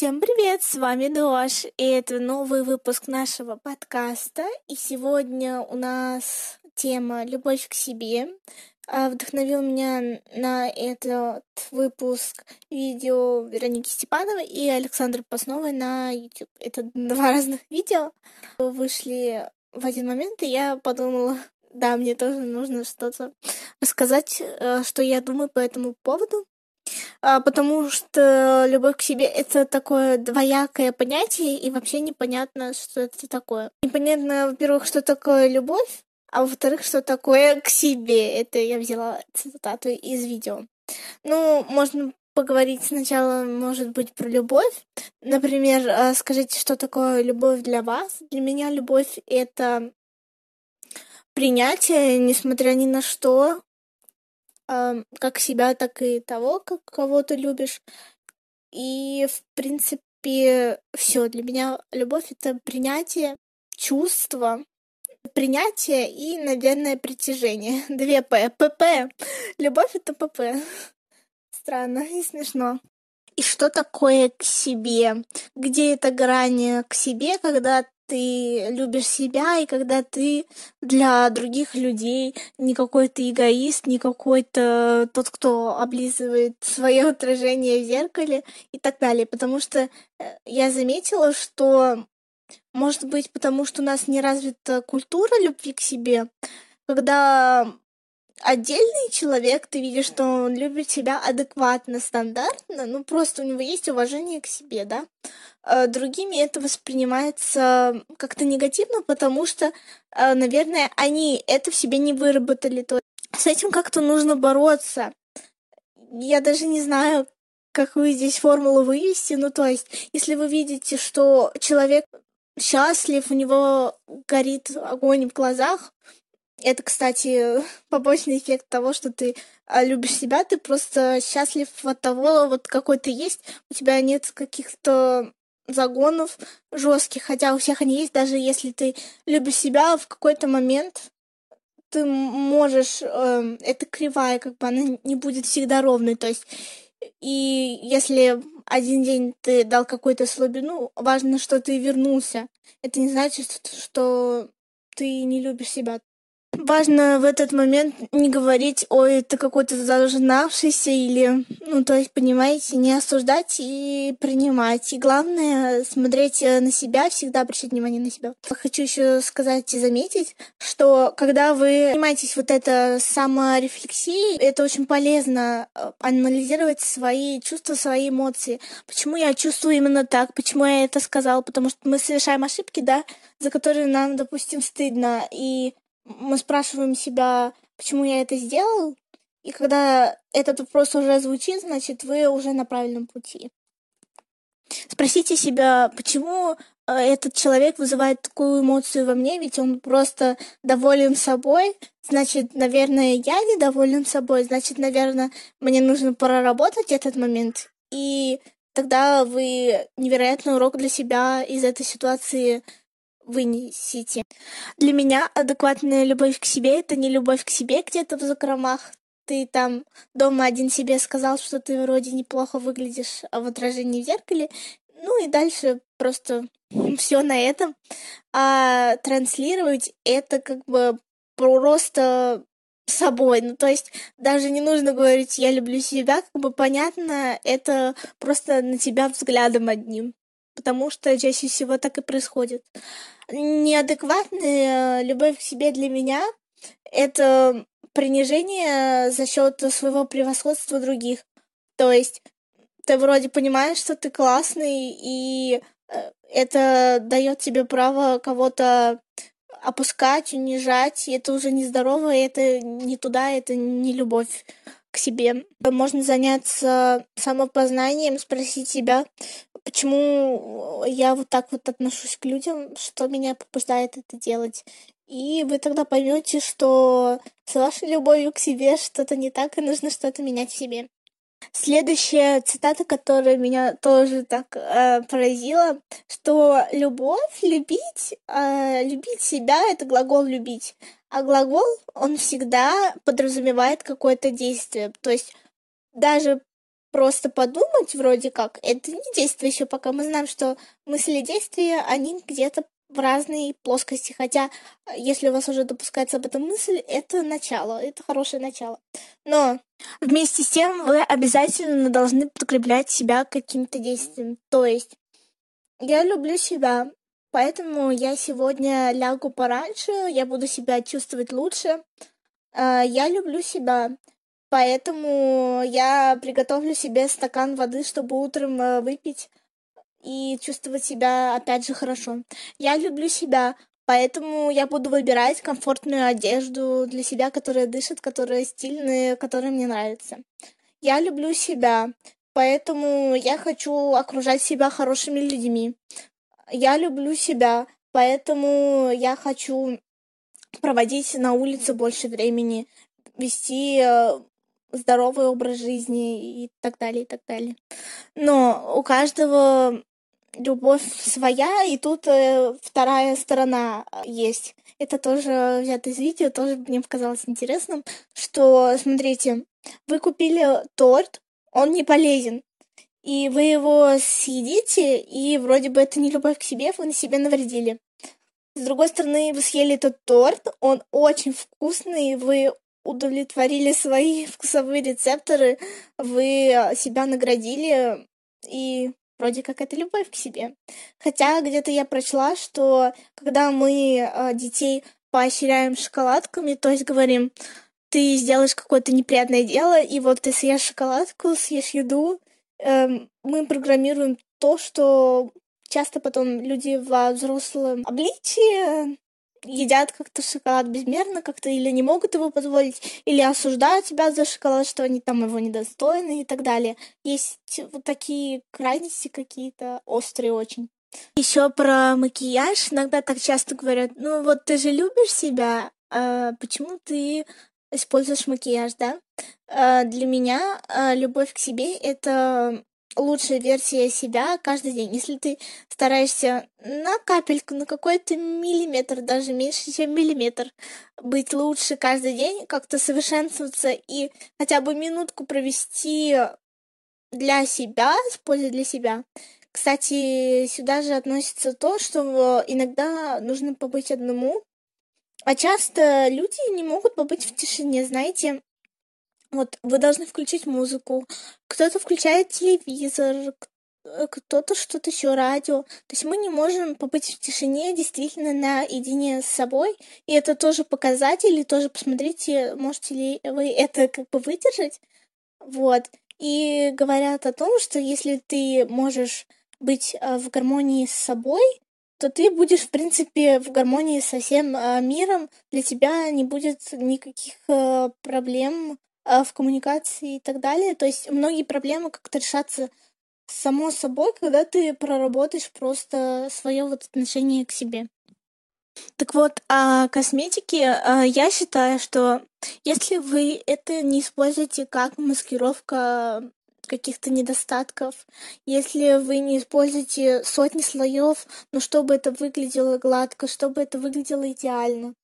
Всем привет, с вами Дош, и это новый выпуск нашего подкаста. И сегодня у нас тема «Любовь к себе». А, Вдохновил меня на этот выпуск видео Вероники Степановой и Александры Пасновой на YouTube. Это два разных видео. Вышли в один момент, и я подумала, да, мне тоже нужно что-то рассказать, э, что я думаю по этому поводу. А, потому что любовь к себе — это такое двоякое понятие, и вообще непонятно, что это такое. Непонятно, во-первых, что такое любовь, а во-вторых, что такое к себе. Это я взяла цитату из видео. Ну, можно поговорить сначала, может быть, про любовь. Например, а, скажите, что такое любовь для вас? Для меня любовь — это принятие, несмотря ни на что, как себя, так и того, как кого ты любишь. И, в принципе, все для меня любовь это принятие, чувство, принятие и, наверное, притяжение. Две П. ПП. Любовь это ПП. Странно и смешно. И что такое к себе? Где эта грань к себе, когда ты любишь себя, и когда ты для других людей не какой-то эгоист, не какой-то тот, кто облизывает свое отражение в зеркале и так далее. Потому что э, я заметила, что может быть, потому что у нас не развита культура любви к себе, когда отдельный человек, ты видишь, что он любит себя адекватно, стандартно, ну просто у него есть уважение к себе, да. А другими это воспринимается как-то негативно, потому что, а, наверное, они это в себе не выработали. То с этим как-то нужно бороться. Я даже не знаю, какую здесь формулу вывести. Ну, то есть, если вы видите, что человек счастлив, у него горит огонь в глазах, это, кстати, побочный эффект того, что ты а, любишь себя, ты просто счастлив от того, вот какой ты есть, у тебя нет каких-то загонов жестких, хотя у всех они есть, даже если ты любишь себя в какой-то момент, ты можешь, э, это кривая, как бы она не будет всегда ровной, то есть и если один день ты дал какую-то слабину, важно, что ты вернулся. Это не значит, что ты не любишь себя важно в этот момент не говорить, ой, ты какой-то зажнавшийся или, ну, то есть, понимаете, не осуждать и принимать. И главное, смотреть э, на себя, всегда обращать внимание на себя. Хочу еще сказать и заметить, что когда вы занимаетесь вот это саморефлексией, это очень полезно э, анализировать свои чувства, свои эмоции. Почему я чувствую именно так, почему я это сказал, потому что мы совершаем ошибки, да, за которые нам, допустим, стыдно, и мы спрашиваем себя, почему я это сделал, и когда этот вопрос уже звучит, значит, вы уже на правильном пути. Спросите себя, почему э, этот человек вызывает такую эмоцию во мне, ведь он просто доволен собой, значит, наверное, я недоволен собой, значит, наверное, мне нужно проработать этот момент, и тогда вы невероятный урок для себя из этой ситуации вынесите. Для меня адекватная любовь к себе — это не любовь к себе где-то в закромах. Ты там дома один себе сказал, что ты вроде неплохо выглядишь в отражении в зеркале, ну и дальше просто все на этом. А транслировать это как бы просто собой. Ну, то есть даже не нужно говорить «я люблю себя», как бы понятно, это просто на тебя взглядом одним потому что чаще всего так и происходит. Неадекватная любовь к себе для меня — это принижение за счет своего превосходства других. То есть ты вроде понимаешь, что ты классный, и э, это дает тебе право кого-то опускать, унижать, и это уже нездорово, и это не туда, это не любовь к себе. Можно заняться самопознанием, спросить себя, почему я вот так вот отношусь к людям, что меня побуждает это делать. И вы тогда поймете, что с вашей любовью к себе что-то не так, и нужно что-то менять в себе. Следующая цитата, которая меня тоже так э, поразила, что любовь, любить, э, любить себя — это глагол «любить». А глагол, он всегда подразумевает какое-то действие. То есть даже просто подумать вроде как, это не действие еще, пока мы знаем, что мысли и действия, они где-то в разные плоскости, хотя если у вас уже допускается об этом мысль, это начало, это хорошее начало. Но вместе с тем вы обязательно должны подкреплять себя каким-то действием. То есть я люблю себя, поэтому я сегодня лягу пораньше, я буду себя чувствовать лучше. А, я люблю себя, поэтому я приготовлю себе стакан воды, чтобы утром э, выпить и чувствовать себя опять же хорошо. Я люблю себя, поэтому я буду выбирать комфортную одежду для себя, которая дышит, которая стильная, которая мне нравится. Я люблю себя, поэтому я хочу окружать себя хорошими людьми. Я люблю себя, поэтому я хочу проводить на улице больше времени, вести э, здоровый образ жизни и так далее, и так далее. Но у каждого любовь своя, и тут э, вторая сторона есть. Это тоже взято из видео, тоже мне показалось интересным, что, смотрите, вы купили торт, он не полезен, и вы его съедите, и вроде бы это не любовь к себе, вы на себе навредили. С другой стороны, вы съели этот торт, он очень вкусный, вы удовлетворили свои вкусовые рецепторы, вы себя наградили, и вроде как это любовь к себе. Хотя где-то я прочла, что когда мы э, детей поощряем шоколадками, то есть говорим, ты сделаешь какое-то неприятное дело, и вот ты съешь шоколадку, съешь еду, э, мы программируем то, что часто потом люди во взрослом обличии едят как-то шоколад безмерно как-то или не могут его позволить, или осуждают тебя за шоколад, что они там его недостойны и так далее. Есть вот такие крайности какие-то острые очень. Еще про макияж иногда так часто говорят, ну вот ты же любишь себя, а почему ты используешь макияж, да? А для меня а, любовь к себе это лучшая версия себя каждый день. Если ты стараешься на капельку, на какой-то миллиметр, даже меньше, чем миллиметр, быть лучше каждый день, как-то совершенствоваться и хотя бы минутку провести для себя, с пользой для себя. Кстати, сюда же относится то, что иногда нужно побыть одному, а часто люди не могут побыть в тишине, знаете. Вот вы должны включить музыку, кто-то включает телевизор, э, кто-то что-то еще радио. То есть мы не можем побыть в тишине действительно наедине с собой. И это тоже показатель, и тоже посмотрите, можете ли вы это как бы выдержать. Вот. И говорят о том, что если ты можешь быть э, в гармонии с собой, то ты будешь, в принципе, в гармонии со всем э, миром. Для тебя не будет никаких проблем а, в коммуникации и так далее. То есть многие проблемы как-то решатся само собой, когда ты проработаешь просто свое вот отношение к себе. Так вот, о косметике а, я считаю, что если вы это не используете как маскировка каких-то недостатков, если вы не используете сотни слоев, но чтобы это выглядело гладко, чтобы это выглядело идеально,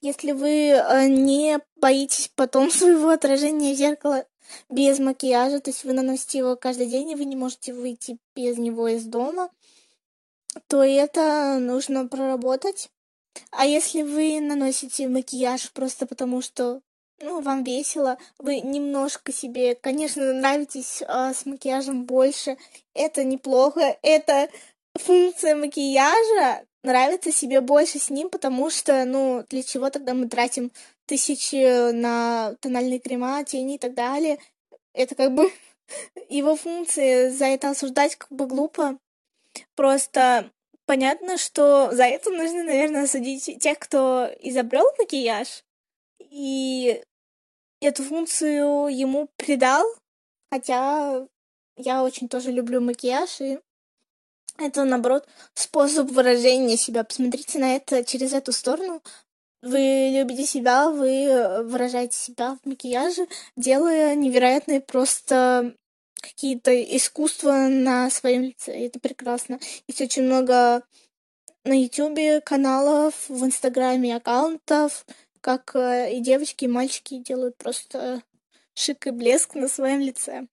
если вы э, не боитесь потом своего отражения в зеркало без макияжа, то есть вы наносите его каждый день, и вы не можете выйти без него из дома, то это нужно проработать. А если вы наносите макияж просто потому, что ну, вам весело, вы немножко себе, конечно, нравитесь а, с макияжем больше, это неплохо, это функция макияжа, нравится себе больше с ним, потому что, ну, для чего тогда мы тратим тысячи на тональные крема, тени и так далее. Это как бы его функции, за это осуждать как бы глупо. Просто понятно, что за это нужно, наверное, осудить тех, кто изобрел макияж и эту функцию ему придал, хотя я очень тоже люблю макияж и это, наоборот, способ выражения себя. Посмотрите на это через эту сторону. Вы любите себя, вы выражаете себя в макияже, делая невероятные просто какие-то искусства на своем лице. Это прекрасно. Есть очень много на Ютубе каналов, в Инстаграме аккаунтов, как э, и девочки, и мальчики делают просто шик и блеск на своем лице.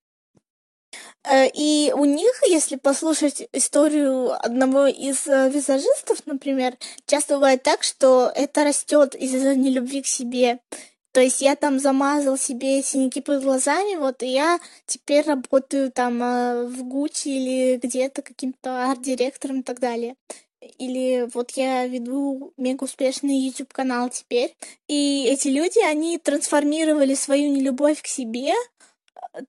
Э, и у них, если послушать историю одного из э, визажистов, например, часто бывает так, что это растет из-за нелюбви к себе. То есть я там замазал себе синяки под глазами, вот, и я теперь работаю там э, в Гуччи или где-то каким-то арт-директором и так далее. Или вот я веду мега успешный YouTube канал теперь. И эти люди, они трансформировали свою нелюбовь к себе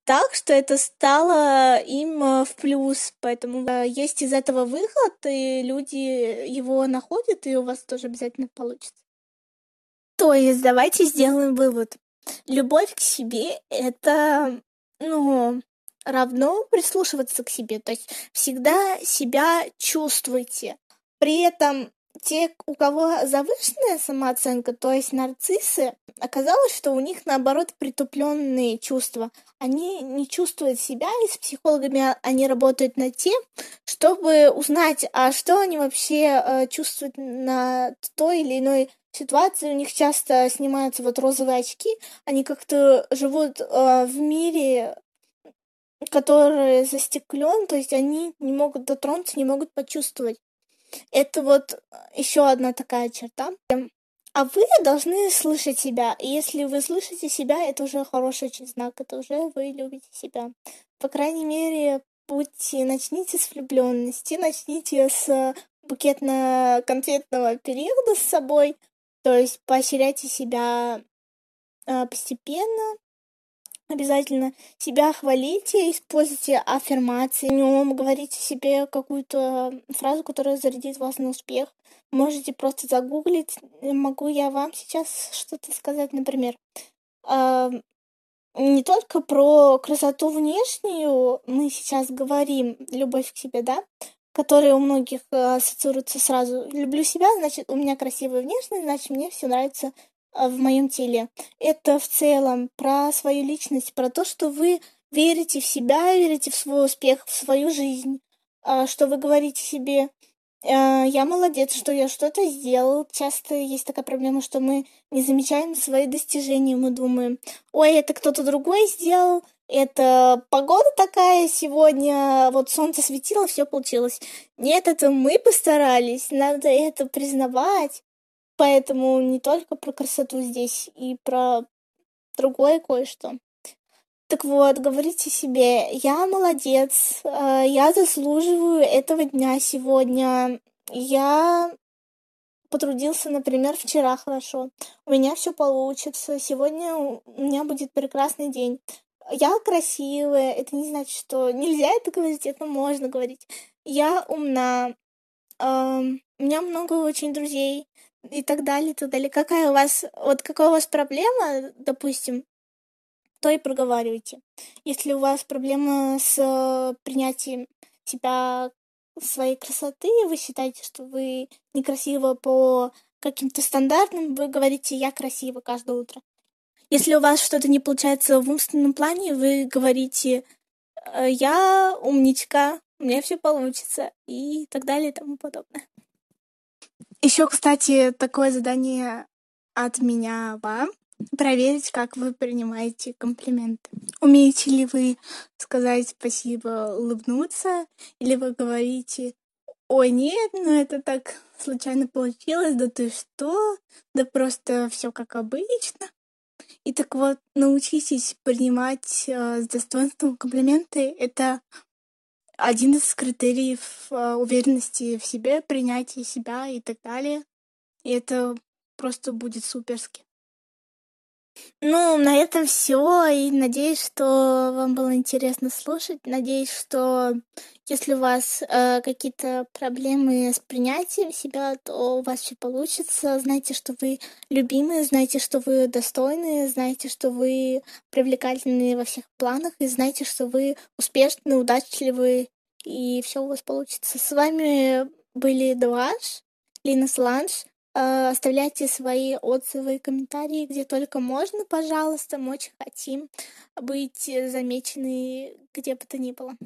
так, что это стало им э, в плюс. Поэтому э, есть из этого выход, и люди его находят, и у вас тоже обязательно получится. То есть давайте сделаем вывод. Любовь к себе — это, ну, равно прислушиваться к себе. То есть всегда себя чувствуйте. При этом те, у кого завышенная самооценка, то есть нарциссы, оказалось, что у них наоборот притупленные чувства. Они не чувствуют себя, и с психологами они работают над тем, чтобы узнать, а что они вообще э, чувствуют на той или иной ситуации. У них часто снимаются вот розовые очки, они как-то живут э, в мире, который застеклен, то есть они не могут дотронуться, не могут почувствовать. Это вот еще одна такая черта. А вы должны слышать себя. И если вы слышите себя, это уже хороший очень знак. Это уже вы любите себя. По крайней мере, будьте, начните с влюбленности, начните с букетно-конфетного периода с собой. То есть поощряйте себя а, постепенно, Обязательно себя хвалите, используйте аффирмации, днем говорите себе какую-то фразу, которая зарядит вас на успех. Можете просто загуглить. Могу я вам сейчас что-то сказать, например. Э, не только про красоту внешнюю мы сейчас говорим, любовь к себе, да, которая у многих э, ассоциируется сразу. Люблю себя, значит, у меня красивая внешность, значит, мне все нравится а, в моем теле. Это в целом про свою личность, про то, что вы верите в себя, верите в свой успех, в свою жизнь, а, что вы говорите себе, «А, я молодец, что я что-то сделал. Часто есть такая проблема, что мы не замечаем свои достижения, мы думаем, ой, это кто-то другой сделал, это погода такая сегодня, вот солнце светило, все получилось. Нет, это мы постарались, надо это признавать. Поэтому не только про красоту здесь, и про другое кое-что. Так вот, говорите себе, я молодец, э, я заслуживаю этого дня сегодня, я потрудился, например, вчера хорошо, у меня все получится, сегодня у меня будет прекрасный день. Я красивая, это не значит, что нельзя это говорить, это можно говорить. Я умна, у меня много очень друзей, и так далее, и так далее. Какая у вас, вот какая у вас проблема, допустим, то и проговаривайте. Если у вас проблема с э, принятием себя своей красоты, вы считаете, что вы некрасива по каким-то стандартам, вы говорите «я красива» каждое утро. Если у вас что-то не получается в умственном плане, вы говорите «Э, «я умничка, у меня все получится» и так далее и тому подобное. Еще, кстати, такое задание от меня вам. Проверить, как вы принимаете комплименты. Умеете ли вы сказать спасибо, улыбнуться, или вы говорите, ой, нет, ну это так случайно получилось, да ты что, да просто все как обычно. И так вот, научитесь принимать э, с достоинством комплименты. Это один из критериев э, уверенности в себе, принятия себя и так далее. И это просто будет суперски. Ну, на этом все. И надеюсь, что вам было интересно слушать. Надеюсь, что если у вас э, какие-то проблемы с принятием себя, то у вас все получится. Знайте, что вы любимые, знайте, что вы достойны, знайте, что вы привлекательны во всех планах, и знайте, что вы успешны, удачливы, и все у вас получится. С вами были Дуаш, Лина Сланж. Э, оставляйте свои отзывы и комментарии, где только можно, пожалуйста. Мы очень хотим быть замечены где бы то ни было.